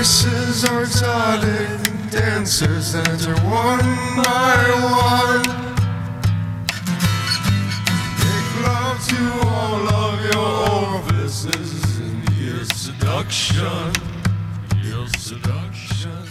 voices are exotic, dancers enter one by one. Make love to all of your orifices and hear seduction. Hear seduction.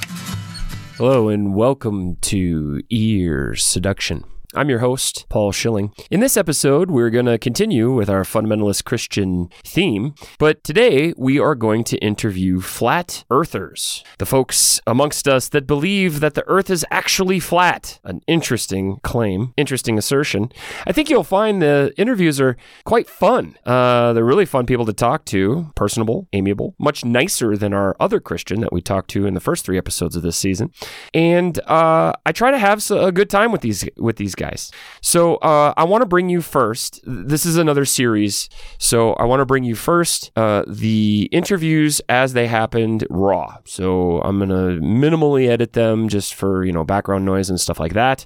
Hello and welcome to Ear Seduction. I'm your host, Paul Schilling. In this episode, we're going to continue with our fundamentalist Christian theme, but today we are going to interview flat earthers, the folks amongst us that believe that the earth is actually flat. An interesting claim, interesting assertion. I think you'll find the interviews are quite fun. Uh, they're really fun people to talk to, personable, amiable, much nicer than our other Christian that we talked to in the first three episodes of this season. And uh, I try to have a good time with these with these guys. So uh, I want to bring you first. This is another series, so I want to bring you first uh, the interviews as they happened raw. So I'm gonna minimally edit them just for you know background noise and stuff like that.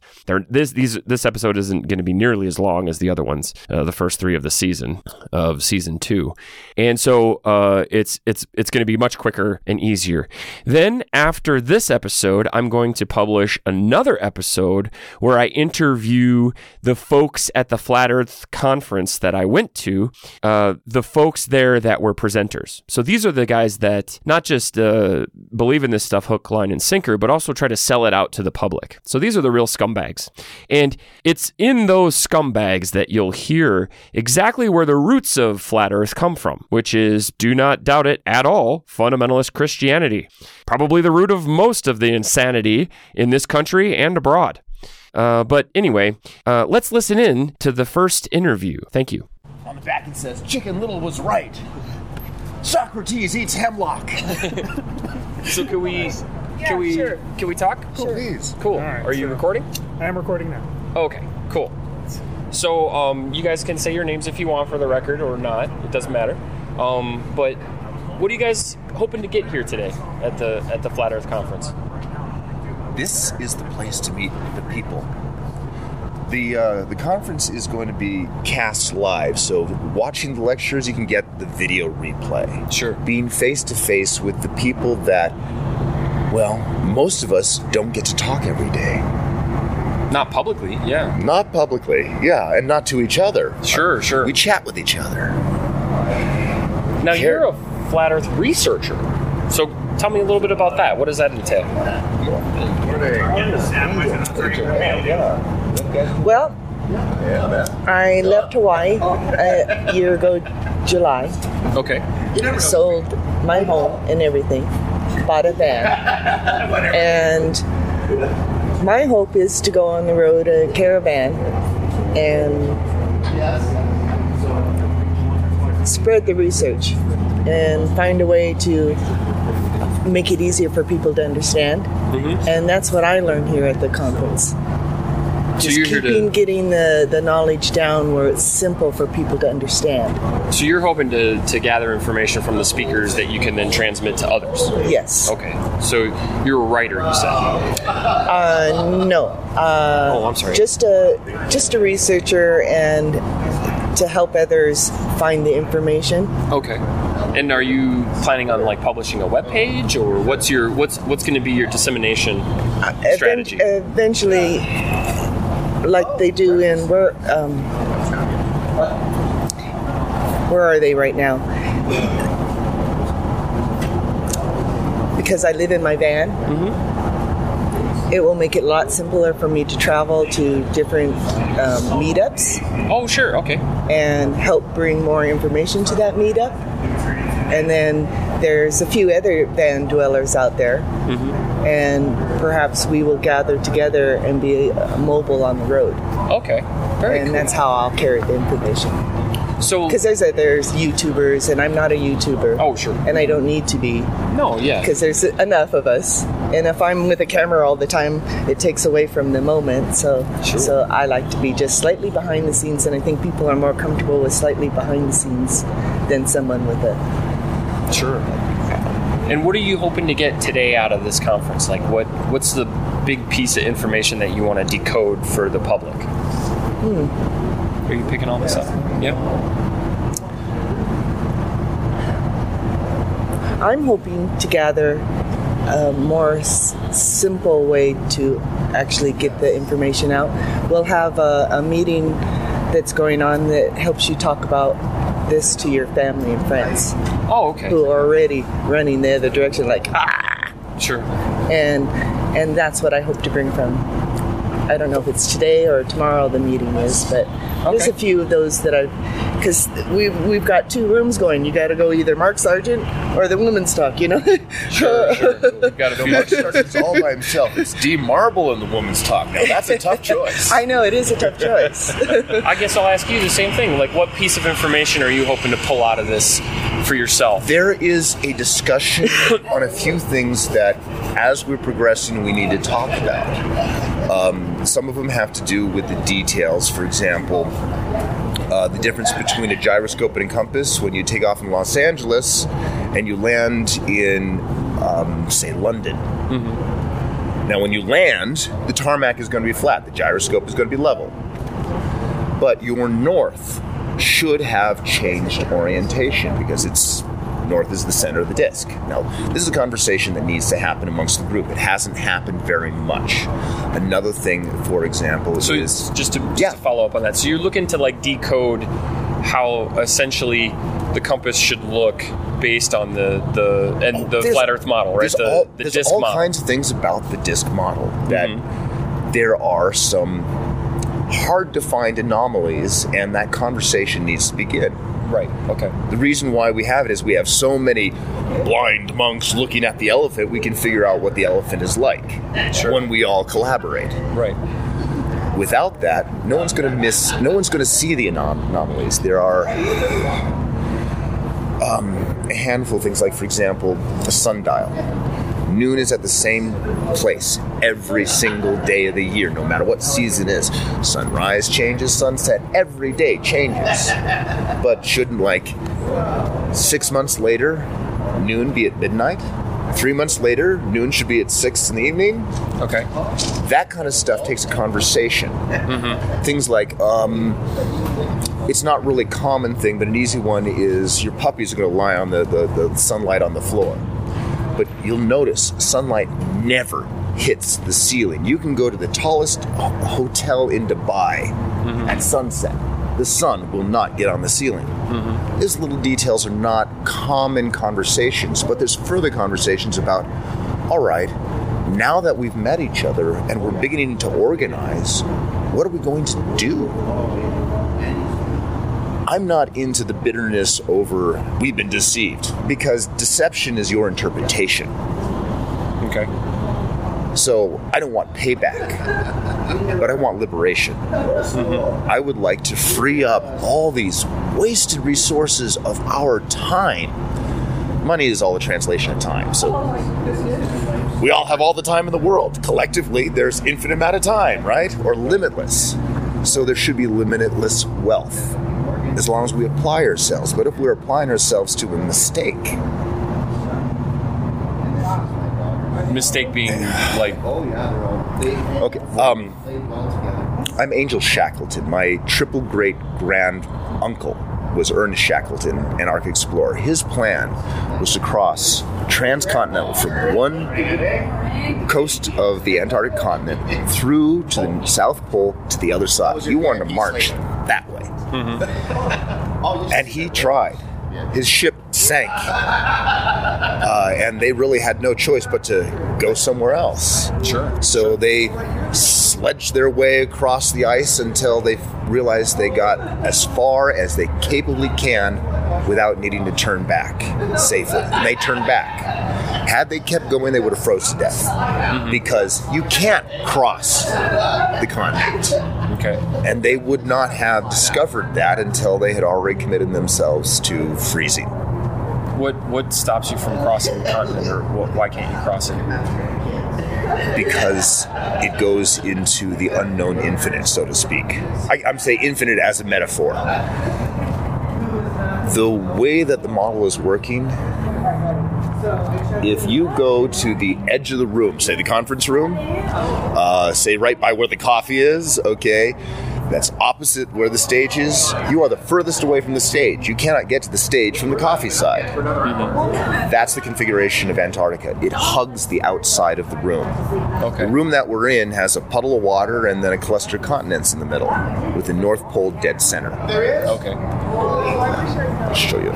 This these this episode isn't going to be nearly as long as the other ones, uh, the first three of the season of season two, and so uh, it's it's it's going to be much quicker and easier. Then after this episode, I'm going to publish another episode where I interview the folks at the Flat Earth conference that I went to, uh, the folks there that were presenters. So these are the guys that not just uh, believe in this stuff hook, line, and sinker, but also try to sell it out to the public. So these are the real scumbags. And it's in those scumbags that you'll hear exactly where the roots of Flat Earth come from, which is, do not doubt it at all, fundamentalist Christianity. Probably the root of most of the insanity in this country and abroad. Uh, but anyway, uh, let's listen in to the first interview. Thank you. On the back it says, Chicken Little was right. Socrates eats hemlock. So can we, can we- sure. can we talk? Please. Cool. right, Are you sure. recording? I am recording now. Okay, cool. So um, you guys can say your names if you want for the record or not. It doesn't matter. Um, but what are you guys hoping to get here today at the at the Flat Earth conference? This is the place to meet the people. The uh, the conference is going to be cast live, so watching the lectures, you can get the video replay. Sure. Being face to face with the people that, well, most of us don't get to talk every day. Not publicly, yeah. Not publicly, yeah, and not to each other. Sure, sure. We chat with each other. Now Here. you're a flat Earth researcher. So tell me a little bit about that. What does that entail? Well, I left Hawaii a year ago, July. Okay. Sold my home and everything, bought a van, and my hope is to go on the road a caravan and spread the research and find a way to make it easier for people to understand. And that's what I learned here at the conference. So Just you're here keeping to getting the, the knowledge down where it's simple for people to understand. so you're hoping to, to gather information from the speakers that you can then transmit to others. Yes. Okay. So you're a writer, you said. Uh, no. Uh, Oh, I'm sorry. Just a just a researcher and to help others find the information. Okay. And are you planning on like publishing a web page or what's your what's what's going to be your dissemination strategy? Eventually, like they do in where um, where are they right now? Because I live in my van. It will make it a lot simpler for me to travel to different um, meetups oh, sure. Okay. and help bring more information to that meetup. And then there's a few other van dwellers out there, and perhaps we will gather together and be uh, mobile on the road. Okay. Very and cool. that's how I'll carry the information. so Because there's there's YouTubers, and I'm not a YouTuber. Oh, sure. And I don't need to be no, yeah. because there's enough of us. And if I'm with a camera all the time, it takes away from the moment. So, Sure. so I like to be just slightly behind the scenes, and I think people are more comfortable with slightly behind the scenes than someone with a. Sure. And what are you hoping to get today out of this conference? Like, what what's the big piece of information that you want to decode for the public? Hmm. Are you picking all this up? Yeah. I'm hoping to gather a more s- simple way to actually get the information out. We'll have a, a meeting that's going on that helps you talk about this to your family and friends Oh, okay. who are already running the other direction, like ah, Sure. and and that's what I hope to bring from. I don't know if it's today or tomorrow the meeting is, but there's Okay. a few of those that I, because we've we've got two rooms going. You got to go either Mark Sargent or the women's talk. You know. Sure, sure. We've got a No, few. Mark Sargent's all by himself. It's D Marble in the woman's talk. Now that's a tough choice. I know it is a tough choice. I guess I'll ask you the same thing. Like, what piece of information are you hoping to pull out of this for yourself? There is a discussion on a few things that, as we're progressing, we need to talk about. Um, some of them have to do with the details. For example, uh, the difference between a gyroscope and a compass when you take off in Los Angeles and you land in, um, say, London. Now, when you land, the tarmac is going to be flat, the gyroscope is going to be level. But your north should have changed orientation because it's north is the center of the disk. Now, this is a conversation that needs to happen amongst the group. It hasn't happened very much. Another thing, for example, So is just to, just Yeah. to follow up on that, so you're looking to like decode how essentially the compass should look based on the the and the Oh, There's- flat Earth model, right? There's The, all, the there's disk all model. kinds of things about the disk model that Mm-hmm. there are some hard to find anomalies, and that conversation needs to begin. Right. Okay. The reason why we have it is we have so many blind monks looking at the elephant, we can figure out what the elephant is like Sure. when we all collaborate. Right. Without that, no one's going to miss. No one's going to see the anom- anomalies. There are um, a handful of things, like for example, a sundial. Noon is at the same place every single day of the year, no matter what season is. Sunrise changes, sunset every day changes. But shouldn't like six months later, noon be at midnight? Three months later, noon should be at six in the evening? Okay. that kind of stuff takes a conversation. Things like, um, it's not really a common thing, but an easy one is your puppies are going to lie on the, the, the sunlight on the floor. But you'll notice sunlight never hits the ceiling. You can go to the tallest hotel in Dubai mm-hmm. at sunset. The sun will not get on the ceiling. Mm-hmm. These little details are not common conversations, but there's further conversations about, all right, now that we've met each other and we're beginning to organize, what are we going to do? I'm not into the bitterness over we've been deceived because deception is your interpretation. Okay. So I don't want payback, but I want liberation. Mm-hmm. I would like to free up all these wasted resources of our time. Money is all a translation of time, so we all have all the time in the world. Collectively, there's infinite amount of time, right? Or limitless. So there should be limitless wealth as long as we apply ourselves. But if we're applying ourselves to a mistake, Mistake being like oh yeah, Okay. Um, I'm Angel Shackleton. My triple great grand uncle was Ernest Shackleton, an Arctic explorer. His plan was to cross transcontinental from one coast of the Antarctic continent through to the South Pole to the other side. You wanted to march way. And he tried. His ship sank. Uh, and they really had no choice but to go somewhere else. sure. So they sledged their way across the ice until they realized they got as far as they capably can without needing to turn back safely. And they turned back. Had they kept going, they would have froze to death mm-hmm. because you can't cross the continent. Okay. And they would not have discovered that until they had already committed themselves to freezing. What what stops you from crossing the continent, or wh- why can't you cross it? because it goes into the unknown infinite, so to speak. I, I'm saying infinite as a metaphor. The way that the model is working, if you go to the edge of the room, say the conference room, uh, say right by where the coffee is, okay, that's opposite where the stage is, you are the furthest away from the stage. You cannot get to the stage from the coffee side. That's the configuration of Antarctica. It hugs the outside of the room. Okay. The room that we're in has a puddle of water and then a cluster of continents in the middle, with the North Pole dead center. There is? Okay. I'll show you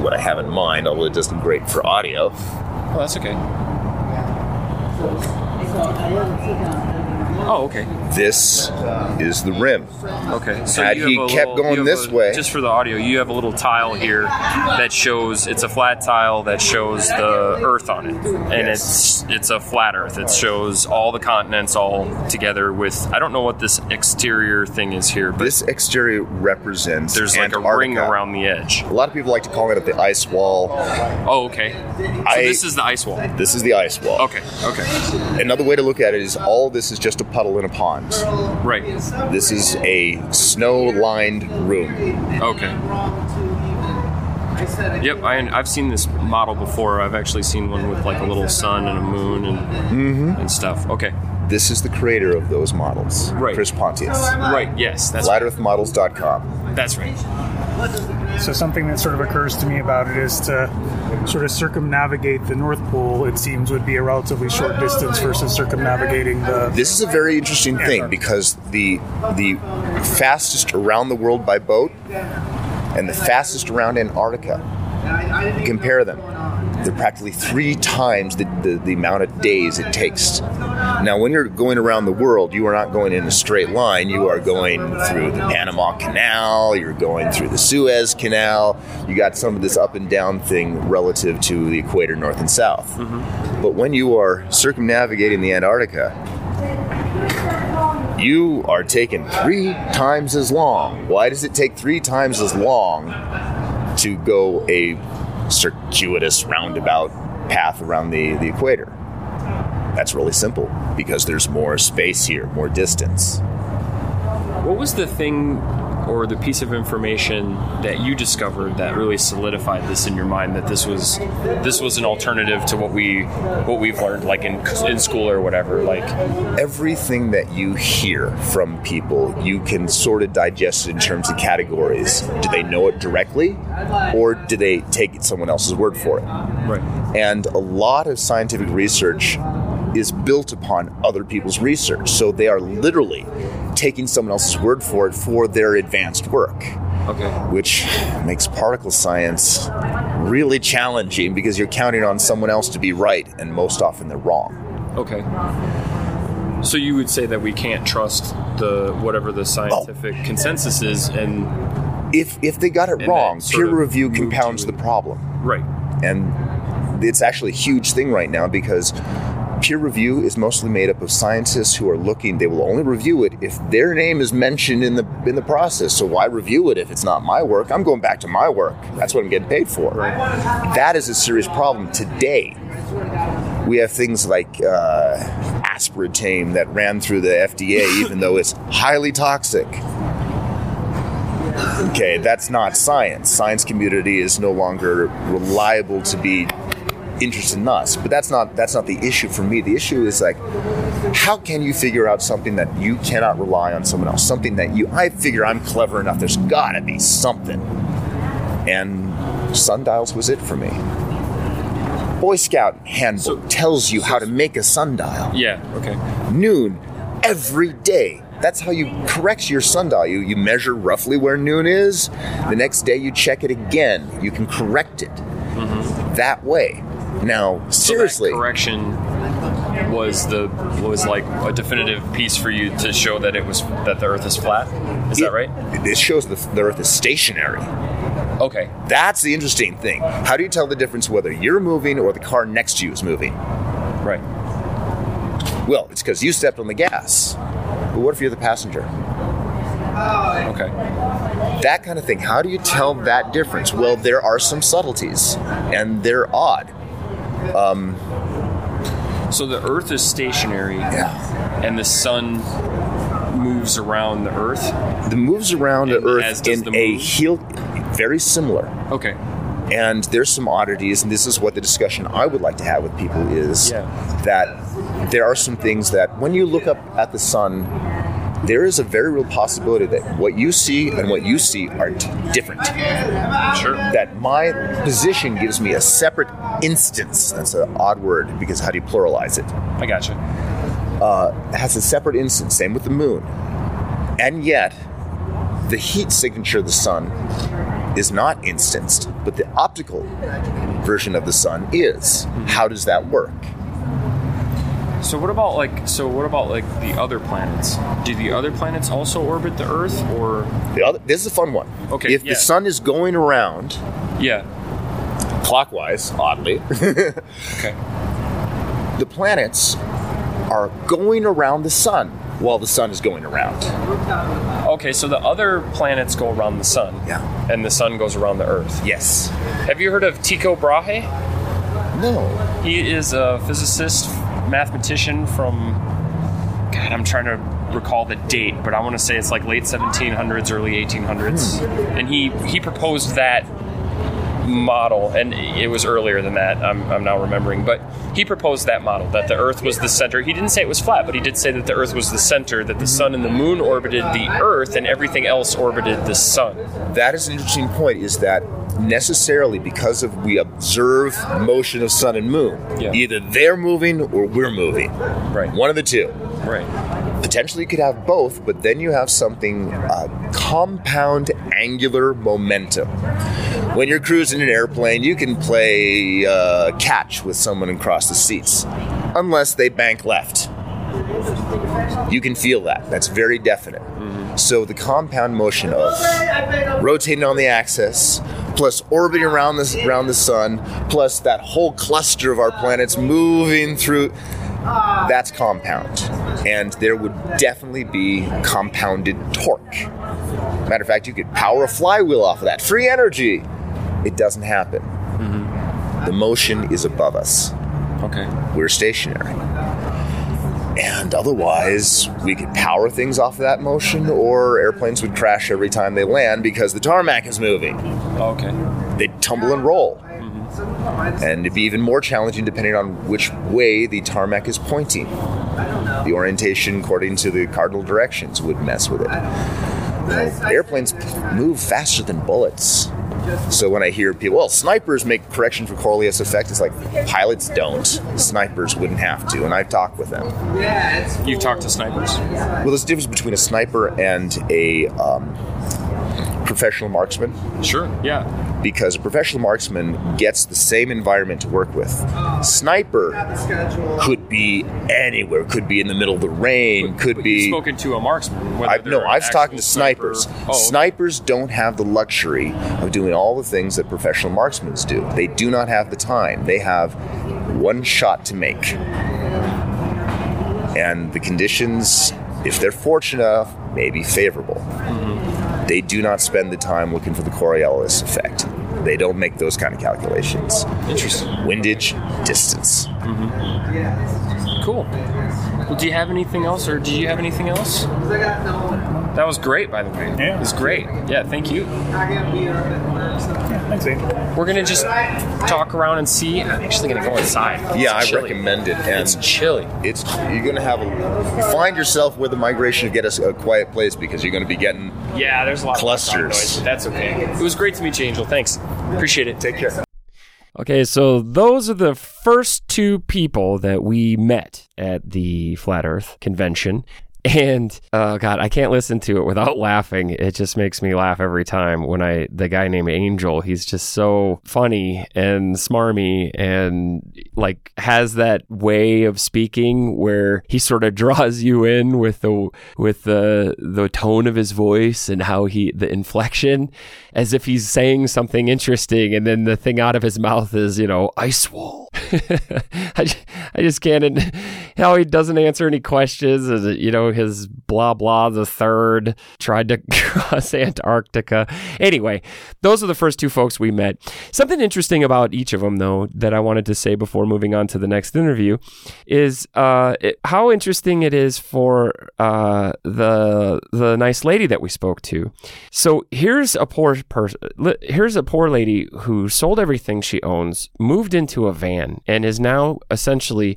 what I have in mind, although it doesn't great for audio. Oh, that's okay. Oh, okay. This is the rim. Okay. So Had you he kept little- going this a- way- just for the audio, you have a little tile here that shows it's a flat tile that shows the Earth on it, and it's it's a flat Earth. It shows all the continents all together with I don't know what this exterior thing is here, but This exterior represents there's like Antarctica. a ring around the edge. A lot of people like to call it the ice wall. Oh, okay. So I- this is the ice wall. This is the ice wall. Okay. Okay. Another way to look at it is all this is just a puddle in a pond. Right. This is a snow-lined room. Okay. Yep, I, I've seen this model before. I've actually seen one with like a little sun and a moon and Mm-hmm. and stuff. Okay. This is the creator of those models, Right. Chris Pontius. Right. Yes, that's FlatEarthModels.com. that's right. So something that sort of occurs to me about it is to sort of circumnavigate the North Pole. It seems would be a relatively short distance versus circumnavigating the. This is a very interesting thing because the the fastest around the world by boat and the fastest around Antarctica. Compare them. They're practically three times the, the, the amount of days it takes. Now, when you're going around the world, you are not going in a straight line. You are going through the Panama Canal, you're going through the Suez Canal. You got some of this up and down thing relative to the equator, north and south. Mm-hmm. But when you are circumnavigating the Antarctica, you are taking three times as long. Why does it take three times as long to go a circuitous roundabout path around the, the equator? That's really simple because there's more space here, more distance. What was the thing or the piece of information that you discovered that really solidified this in your mind that this was this was an alternative to what we what we've learned like in in school or whatever like Everything that you hear from people, you can sort of digest it in terms of categories. Do they know it directly or do they take someone else's word for it? right And a lot of scientific research is built upon other people's research. So they are literally taking someone else's word for it for their advanced work, okay. Which makes particle science really challenging because you're counting on someone else to be right, and most often they're wrong. okay. So you would say that we can't trust the whatever the scientific oh. consensus is and If, if they got it wrong, peer review compounds the problem. right. And it's actually a huge thing right now because peer review is mostly made up of scientists who are looking. They will only review it if their name is mentioned in the in the process. So why review it if it's not my work? I'm going back to my work. That's what i'm getting paid for. That is a serious problem today. We have things like uh, aspartame that ran through the fda even though it's highly toxic. Okay that's not science. Science community is no longer reliable to be interested in us but that's not that's not the issue for me the issue is like how can you figure out something that you cannot rely on someone else something that you i figure i'm clever enough there's gotta be something and sundials was it for me boy scout handbook So- tells you how to make a sundial yeah okay noon every day. That's how you correct your sundial. You, you measure roughly where noon is. The next day you check it again. You can correct it mm-hmm. that way. Now, Mm-hmm. So seriously, correction was the was like a definitive piece for you to show that it was that the earth is flat is that right It, it shows the, the Earth is stationary. okay That's the interesting thing. How do you tell the difference whether you're moving or the car next to you is moving? right Well, it's because you stepped on the gas. But what if you're the passenger? okay that kind of thing. How do you tell that difference? Well, there are some subtleties, and they're odd. Um, so the earth is stationary Yeah. and the sun moves around the earth The moves around And the Earth in the a heel, very similar. okay And there's some oddities, and this is what the discussion I would like to have with people is Yeah. that there are some things that when you look up at the sun, there is a very real possibility that what you see and what you see are different. Sure. That my position gives me a separate instance. That's an odd word because how do you pluralize it? I gotcha. Uh, it has a separate instance. Same with the moon. And yet, the heat signature of the sun is not instanced, but the optical version of the sun is. How does that work? So what about like so what about like the other planets? Do the other planets also orbit the Earth or The other, this is a fun one. Okay, If yeah. the sun is going around yeah? clockwise, oddly, Okay. the planets are going around the sun while the sun is going around. Okay, so the other planets go around the sun. Yeah. And the sun goes around the Earth. Yes. Have you heard of Tycho Brahe? No. He is a physicist, mathematician from. God, I'm trying to recall the date, but I want to say it's like late 1700s, early 1800s. Hmm. And he he proposed that model, and it was earlier than that. I'm, I'm now remembering, but he proposed that model that the Earth was the center. He didn't say it was flat, but he did say that the Earth was the center, that the sun and the moon orbited the Earth, and everything else orbited the sun. That is an interesting point. Is that necessarily because of we observe motion of sun and moon? Yeah. Either they're moving or we're moving. Right. One of the two. Right. Potentially, you could have both, but then you have something uh, compound angular momentum. When you're cruising an airplane, you can play uh, catch with someone across the seats, unless they bank left. You can feel that. That's very definite. So the compound motion of rotating on the axis, plus orbiting around the around the sun, plus that whole cluster of our planets moving through. That's compound, and there would definitely be compounded torque. Matter of fact, you could power a flywheel off of that. Free energy. It doesn't happen. Mm-hmm. The motion is above us. Okay. We're stationary. And otherwise, we could power things off of that motion, or airplanes would crash every time they land because the tarmac is moving. Okay. They'd tumble and roll. Mm-hmm. And it'd be even more challenging depending on which way the tarmac is pointing. The orientation, according to the cardinal directions, would mess with it. Know, airplanes move faster than bullets. So when I hear people, well, snipers make correction for Coriolis effect, it's like pilots don't. Snipers wouldn't have to, and I've talked with them. You've talked to snipers. Well, there's a difference between a sniper and a um, professional marksman Sure. Yeah. because a professional marksman gets the same environment to work with. Sniper could be anywhere, could be in the middle of the rain, could But be. spoken to a marksman. I've, no, I've talked to sniper- snipers. Oh, Snipers don't have the luxury of doing all the things that professional marksmen do. They do not have the time. They have one shot to make. And the conditions, if they're fortunate enough, may be favorable. Mm-hmm. They do not spend the time looking for the Coriolis effect. They don't make those kind of calculations. interesting. Windage, distance. Mm-hmm. Cool. Well, do you have anything else, or do you have anything else? That was great, by the way. Yeah. it was great. Yeah, thank you. Thanks, Abe. We're gonna just talk around and see. I'm actually gonna go inside. Yeah, I recommend it. And It's chilly. it's you're gonna have a find yourself with a migration to get us a quiet place because you're gonna be getting Yeah, there's a lot Clusters. of background noise, that's okay. It was great to meet you, Angel. Thanks. Appreciate it. take care. Okay, so those are the first two people that we met at the Flat Earth convention. And oh god, I can't listen to it without laughing. It just makes me laugh every time when I the guy named Angel, he's just so funny and smarmy and like has that way of speaking where he sort of draws you in with the with the the tone of his voice and how he the inflection as if he's saying something interesting and then the thing out of his mouth is, you know, ice wall. I, ju- I just can't. How he doesn't answer any questions. You know, his blah blah the third tried to cross Antarctica. Anyway, those are the first two folks we met. Something interesting about each of them, though, that I wanted to say before moving on to the next interview is uh, it, how interesting it is for uh, the the nice lady that we spoke to. So here's a poor person. Here's a poor lady who sold everything she owns, moved into a van, and is now essentially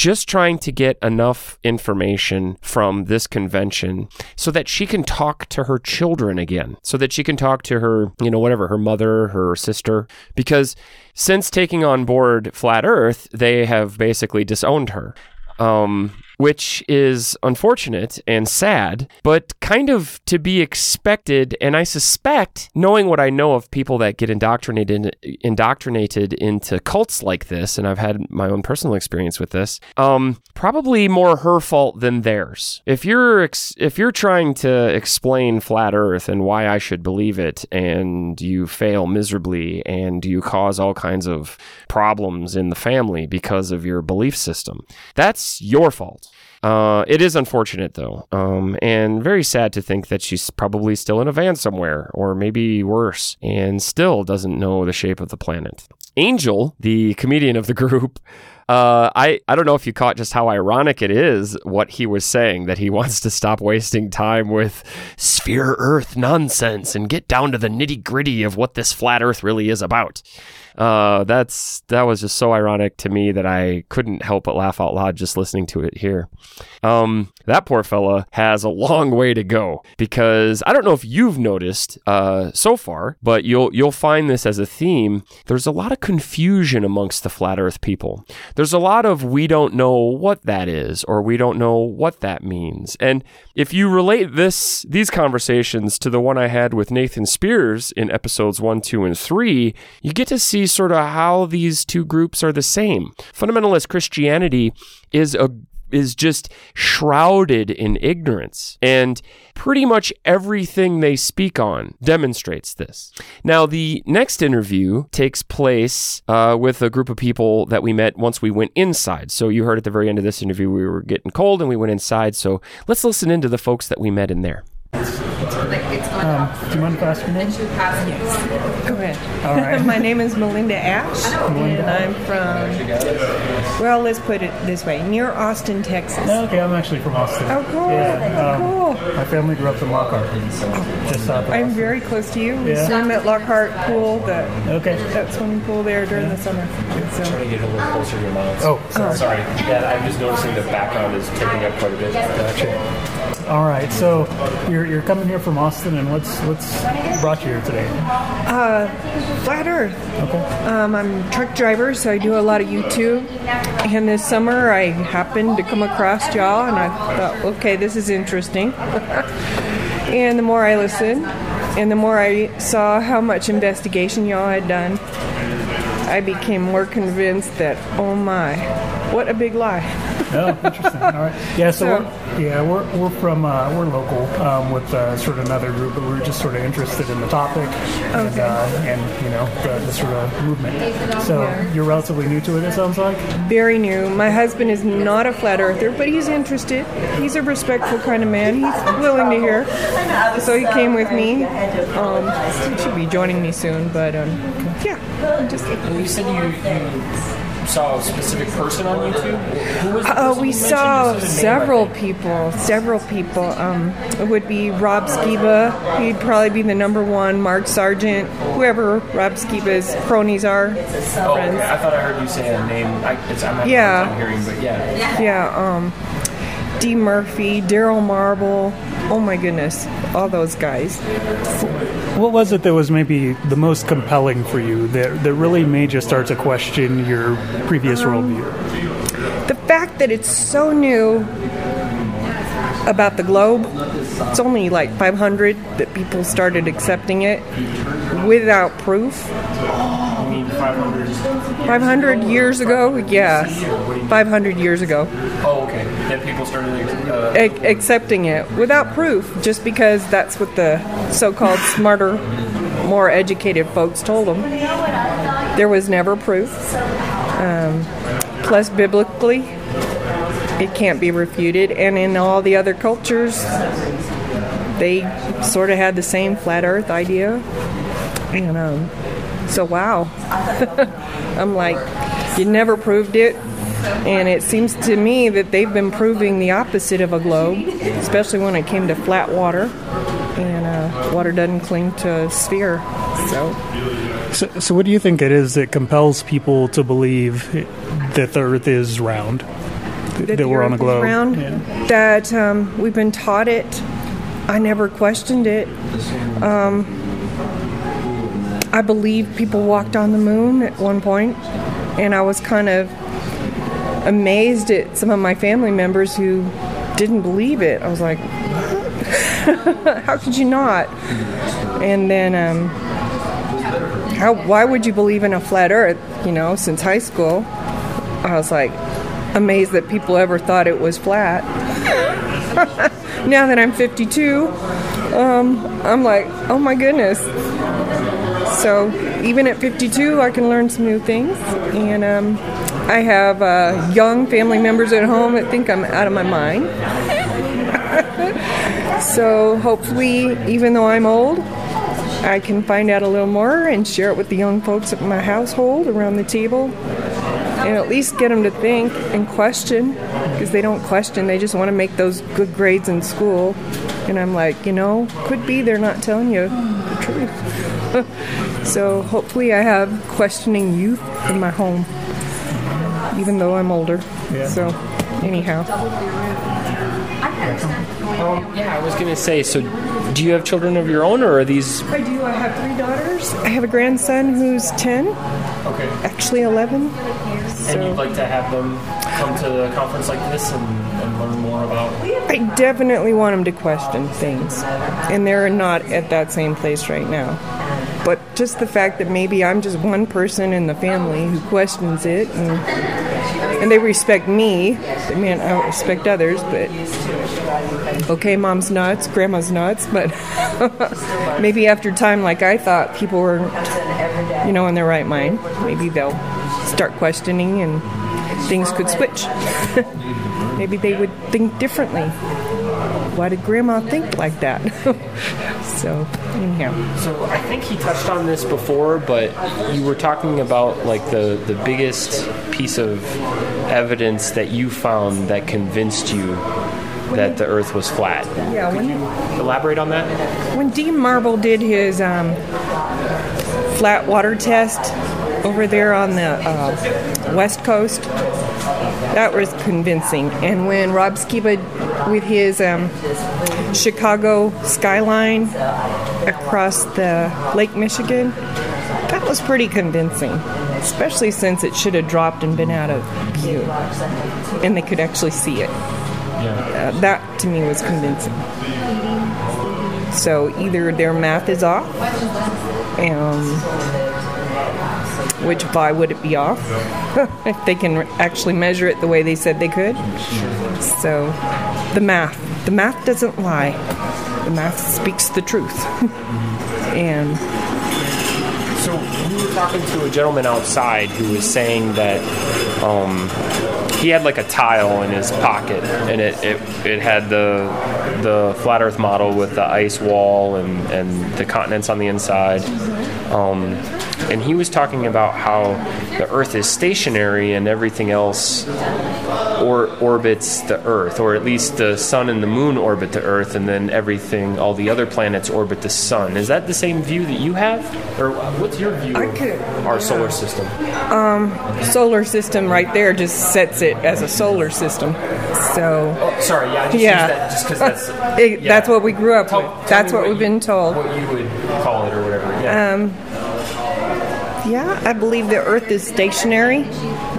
just trying to get enough information from this convention so that she can talk to her children again, so that she can talk to her, you know, whatever, her mother, her sister, because since taking on board Flat Earth, they have basically disowned her. Um, which is unfortunate and sad, but kind of to be expected. And I suspect, knowing what I know of people that get indoctrinated indoctrinated into cults like this, and I've had my own personal experience with this, um, probably more her fault than theirs. If you're ex- if you're trying to explain flat Earth and why I should believe it, and you fail miserably, and you cause all kinds of problems in the family because of your belief system, that's your fault. Uh, it is unfortunate though, um, and very sad to think that she's probably still in a van somewhere, or maybe worse, and still doesn't know the shape of the planet. Angel, the comedian of the group, uh, I, I don't know if you caught just how ironic it is what he was saying that he wants to stop wasting time with sphere Earth nonsense and get down to the nitty gritty of what this flat Earth really is about. Uh, that's that was just so ironic to me that I couldn't help but laugh out loud just listening to it here. Um, that poor fella has a long way to go because I don't know if you've noticed uh, so far, but you'll you'll find this as a theme. There's a lot of confusion amongst the flat Earth people. There's a lot of we don't know what that is or we don't know what that means. And if you relate this these conversations to the one I had with Nathan Spears in episodes one, two, and three, you get to see sort of how these two groups are the same. Fundamentalist Christianity is a is just shrouded in ignorance. And pretty much everything they speak on demonstrates this. Now, the next interview takes place uh, with a group of people that we met once we went inside. So, you heard at the very end of this interview, we were getting cold and we went inside. So, let's listen into the folks that we met in there. Um, do you mind if I ask your name? Go ahead. All right. My name is Melinda Ash, Melinda. and I'm from, well, let's put it this way, near Austin, Texas. Okay, I'm actually from Austin. Oh, cool. Yeah, um, cool. My family grew up in Lockhart, just south of I'm Austin. very close to you. We Yeah. swim at Lockhart Pool, the, Okay. that swimming pool there during the summer. So, trying to get a little closer to your mouth. Oh, sorry. Sorry. Yeah, I'm just noticing the background is taking up quite a bit. Gotcha. All right. So you're, you're coming here from Austin, and what's what's brought you here today? Flat Earth. Okay. Um, I'm a truck driver, so I do a lot of YouTube. And this summer, I happened to come across y'all, and I thought, okay, this is interesting. and the more I listened, and the more I saw how much investigation y'all had done, I became more convinced that, oh my, what a big lie. Oh, interesting. All right. Yeah. So, So- we're, yeah, we're, we're from uh, we're local um, with uh, sort of another group, but we're just sort of interested in the topic and uh, and you know the, the sort of movement. So you're relatively new to it. It sounds like. Very new. My husband is not a flat earther, but he's interested. He's a respectful kind of man. He's willing to hear. So he came with me. Um, he should be joining me soon, but um, yeah, just You said you, you saw a specific person on YouTube. Who was Uh, we saw a name, several people. Several people. Um, it would be Rob Skiba. He'd probably be the number one. Mark Sargent. Whoever Rob Skiba's cronies are. Oh, friends. okay. I thought I heard you say a name. I, it's, I'm having Yeah. a hard time hearing, but yeah. Yeah. Um, D. Murphy, Daryl Marble. Oh my goodness, all those guys. What was it that was maybe the most compelling for you that that really made you start to question your previous um, worldview? The fact that it's so new about the globe, it's only like 500 that people started accepting it without proof. I mean, 500. 500 years ago? Yeah. 500 years ago. Oh, okay. Then people started. Uh, A- accepting it without proof just because that's what the so called smarter, more educated folks told them. There was never proof. Um, plus, biblically, it can't be refuted. And in all the other cultures, they sort of had the same flat earth idea. And um, so, wow. I'm like, you never proved it. And it seems to me that they've been proving the opposite of a globe, especially when it came to flat water. and uh, water doesn't cling to a sphere. So So, so what do you think it is that compels people to believe that the Earth is round? That, that we're on a globe? round, Yeah. that um, we've been taught it. I never questioned it. Um, I believe people walked on the moon at one point, and I was kind of amazed at some of my family members who didn't believe it. I was like, how could you not? And then, um, how? Why would you believe in a flat Earth? You know, since high school, I was like amazed that people ever thought it was flat. now that I'm 52, um, I'm like, oh my goodness. So even at 52, I can learn some new things, and um, I have uh, young family members at home that think I'm out of my mind. so hopefully, even though I'm old, I can find out a little more and share it with the young folks at my household around the table. And at least get them to think and question because they don't question they just want to make those good grades in school. And i'm like you know could be they're not telling you the truth so hopefully i have questioning youth in my home even though i'm older so anyhow Um, yeah, I was gonna say. So, do you have children of your own, or are these? i do i have three daughters i have a grandson who's 10 Okay. actually 11 And so you'd like to have them come to a conference like this and, and learn more about. I definitely want them to question things, and they're not at that same place right now. But just the fact that maybe I'm just one person in the family who questions it, and, and they respect me. I mean, I respect others, but okay, mom's nuts, grandma's nuts, but maybe after time, like I thought, people were, you know, in their right mind. Maybe they'll start questioning, and things could switch. maybe they would think differently. Why did grandma think like that? so, anyhow. So I think he touched on this before, but you were talking about like the the biggest piece of evidence that you found that convinced you that the Earth was flat. Yeah, when, Elaborate on that. when Dean Marble did his um, flat water test over there on the uh, west coast, that was convincing. And when Rob Skiba with his um, Chicago skyline across the Lake Michigan, that was pretty convincing. Especially since it should have dropped and been out of view, and they could actually see it. Uh, that to me was convincing. So either their math is off, um, which why would it be off if they can actually measure it the way they said they could? So the math, the math doesn't lie. The math speaks the truth. and So we were talking to a gentleman outside who was saying that um, he had like a tile in his pocket, and it, it, it had the the flat Earth model with the ice wall and, and the continents on the inside. Um, and he was talking about how the Earth is stationary and everything else or orbits the Earth, or at least the Sun and the Moon orbit the Earth, and then everything, all the other planets orbit the Sun. Is that the same view that you have, or what's your view I of could- our solar system? Um, solar system right there just sets it as a solar system. So Oh, sorry, yeah, I just Yeah. used that just because that's it, yeah. that's what we grew up Tell- with. tell That's me what we've you- been told. What you would call it or whatever. Yeah. Yeah, I believe the Earth is stationary,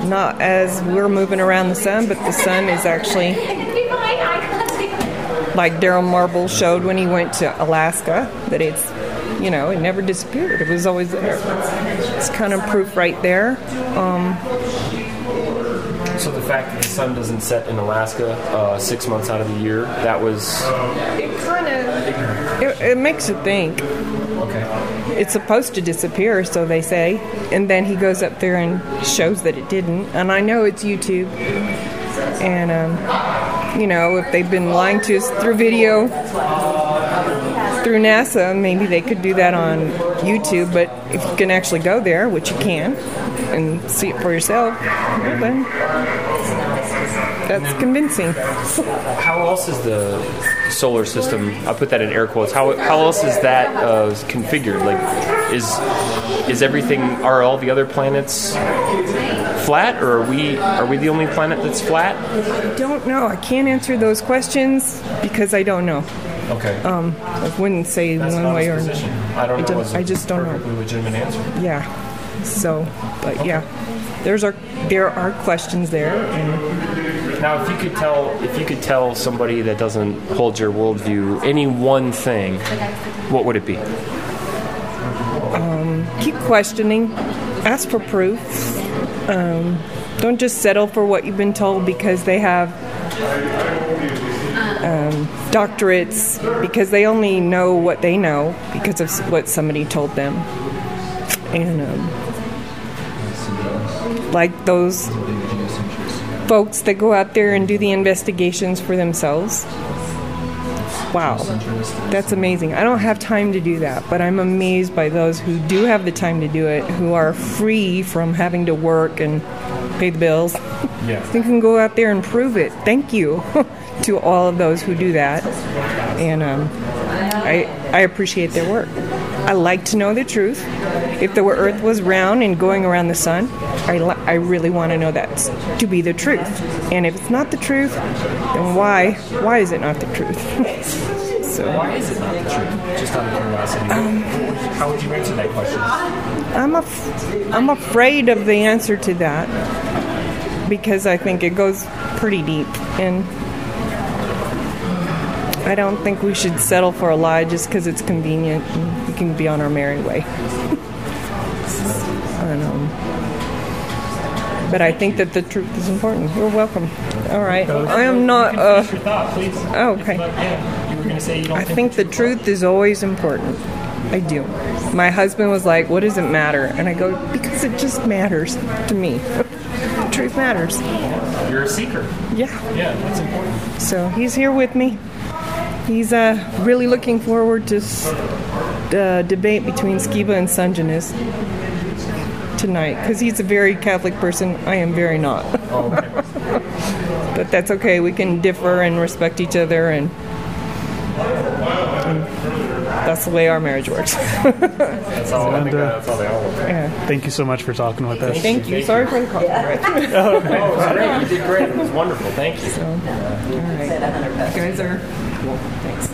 not as we're moving around the sun, but the sun is actually, like Daryl Marble showed when he went to Alaska, that it's, you know, it never disappeared. It was always there. It's kind of proof right there. Um, so the fact that the sun doesn't set in Alaska uh, six months out of the year, that was it kind of, it, it makes you think. okay. It's supposed to disappear, so they say. And then he goes up there and shows that it didn't. And I know it's YouTube. And, um, you know, if they've been lying to us through video, through NASA, maybe they could do that on YouTube. But if you can actually go there, which you can, and see it for yourself, well, then that's convincing. How else is the solar system? I'll put that in air quotes. How, how else is that uh, configured? Like, is is everything? Are all the other planets flat, or are we are we the only planet that's flat? I don't know. I can't answer those questions because I don't know. Okay. Um, I wouldn't say That's one not way his or position. another. I don't I know. don't- is a I just don't know. perfectly legitimate answer. Yeah. So, but yeah, there's our there are questions there, and Now, if you could tell, if you could tell somebody that doesn't hold your worldview any one thing, what would it be? keep questioning, ask for proof. Um, don't just settle for what you've been told because they have um, doctorates because they only know what they know because of what somebody told them, and um, like those folks that go out there and do the investigations for themselves. Wow, that's amazing. I don't have time to do that, but I'm amazed by those who do have the time to do it, who are free from having to work and pay the bills. Yeah. They can go out there and prove it. Thank you to all of those who do that, and um, I I appreciate their work. I like to know the truth. If the Earth was round and going around the sun, I, li- I really want to know that to be the truth. And if it's not the truth, then why why is it not the truth? so Why is it not the truth? Just out of curiosity. How would you answer that question? I'm af- I'm afraid of the answer to that because I think it goes pretty deep and I don't think we should settle for a lie just because it's convenient and we can be on our merry way. I don't know. But I think that the truth is important. You're welcome. All right. I am not. Uh, Your thought, oh, okay. Yeah, you were going to say you don't I think the truth is always important. I do. My husband was like, What does it matter? And I go, Because it just matters to me. the truth matters. you're a seeker. Yeah. Yeah, that's important. So he's here with me. He's uh, really looking forward to s- uh, debate between Skiba and Sungenis tonight because he's a very Catholic person. I am very not. but that's okay. We can differ and respect each other, and that's the way our marriage works. That's all. And, uh, that's all they all work. yeah. Thank you so much for talking with us. Thank you. Sorry for the call. Oh, it was great. You did great. It was wonderful. Thank you. All right. You guys are. Cool. Thanks.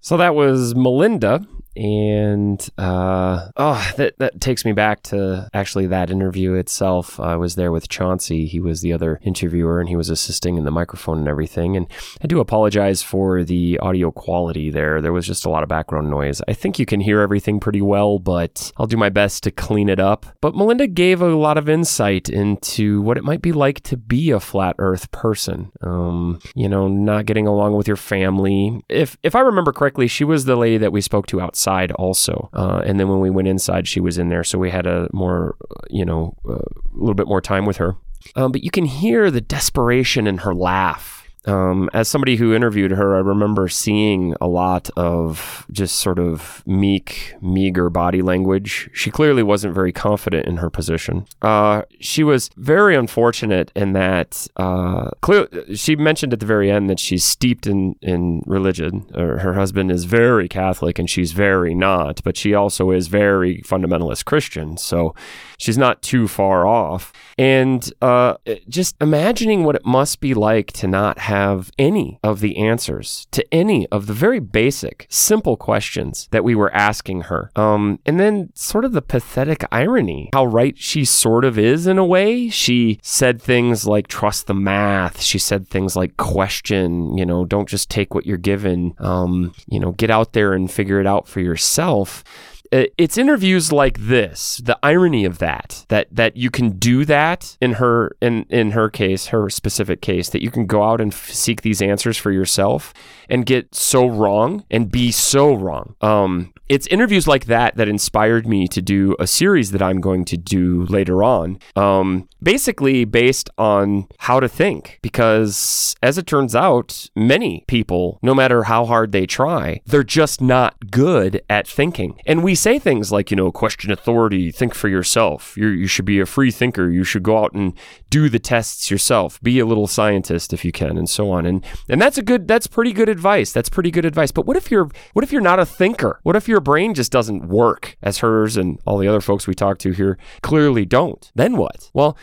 So that was Melinda. And uh, oh, that that takes me back to actually that interview itself. I was there with Chauncey. He was the other interviewer, and he was assisting in the microphone and everything. And I do apologize for the audio quality there. There was just a lot of background noise. I think you can hear everything pretty well, but I'll do my best to clean it up. But Melinda gave a lot of insight into what it might be like to be a flat Earth person. Um, you know, not getting along with your family. If if I remember correctly, she was the lady that we spoke to outside also. Uh, and then when we went inside, she was in there, so we had a more, uh, you know, uh, a little bit more time with her. Um, but you can hear the desperation in her laugh. Um, as somebody who interviewed her, I remember seeing a lot of just sort of meek, meager body language. She clearly wasn't very confident in her position. Uh, she was very unfortunate in that uh, clear, she mentioned at the very end that she's steeped in, in religion. Her husband is very Catholic and she's very not, but she also is very fundamentalist Christian. So she's not too far off. And uh, just imagining what it must be like to not have any of the answers to any of the very basic, simple questions that we were asking her. Um, and then sort of the pathetic irony, how right she sort of is in a way. She said things like trust the math. She said things like question, you know, don't just take what you're given. Um, you know, get out there and figure it out for yourself it's interviews like this, the irony of that, that that you can do that in her in in her case, her specific case, that you can go out and f- seek these answers for yourself and get so wrong and be so wrong. Um, it's interviews like that that inspired me to do a series that I'm going to do later on. Um, basically based on how to think, because as it turns out, many people, no matter how hard they try, they're just not good at thinking. And we say things like, you know, question authority, think for yourself. You're, you should be a free thinker. You should go out and do the tests yourself. Be a little scientist if you can, and so on. And and that's a good, that's pretty good advice. That's pretty good advice. But what if you're, what if you're not a thinker? What if your brain just doesn't work as hers and all the other folks we talk to here clearly don't? Then what? Well.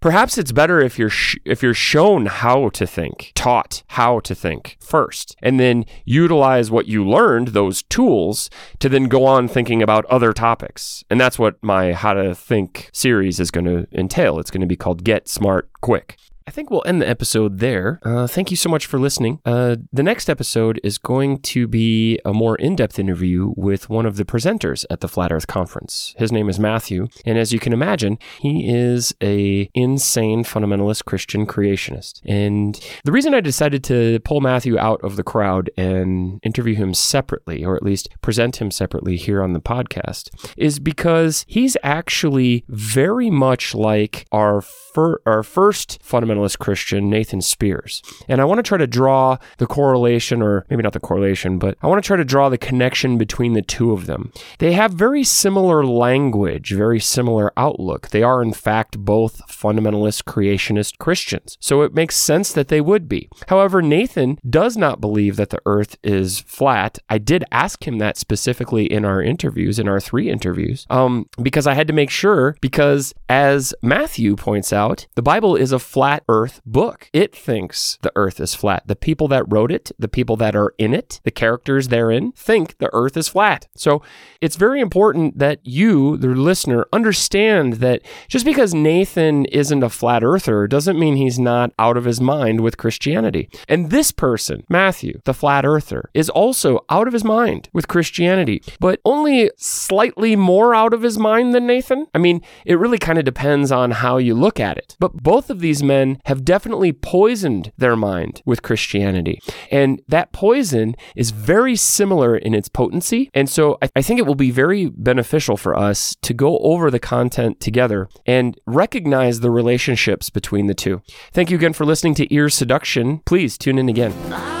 Perhaps it's better if you're sh- if you're shown how to think, taught how to think first, and then utilize what you learned, those tools, to then go on thinking about other topics. And that's what my How to Think series is going to entail. It's going to be called Get Smart Quick. I think we'll end the episode there. Uh, thank you so much for listening. Uh, the next episode is going to be a more in depth interview with one of the presenters at the Flat Earth Conference. His name is Matthew, and as you can imagine, he is a insane fundamentalist Christian creationist. And the reason I decided to pull Matthew out of the crowd and interview him separately, or at least present him separately here on the podcast, is because he's actually very much like our, fir- our first fundamentalist Christian, Nathan Spears. And I want to try to draw the correlation, or maybe not the correlation, but I want to try to draw the connection between the two of them. They have very similar language, very similar outlook. They are, in fact, both fundamentalist creationist Christians. So it makes sense that they would be. However, Nathan does not believe that the earth is flat. I did ask him that specifically in our interviews, in our three interviews, um, because I had to make sure, because as Matthew points out, the Bible is a flat earth book. It thinks the earth is flat. The people that wrote it, the people that are in it, the characters therein think the earth is flat. So it's very important that you, the listener, understand that just because Nathan isn't a flat earther doesn't mean he's not out of his mind with Christianity. And this person, Matthew, the flat earther, is also out of his mind with Christianity, but only slightly more out of his mind than Nathan. I mean, it really kind of depends on how you look at it. But both of these men have definitely poisoned their mind with Christianity. And that poison is very similar in its potency. And so I, I think it will be very beneficial for us to go over the content together and recognize the relationships between the two. Thank you again for listening to Ear Seduction. Please tune in again. Ah.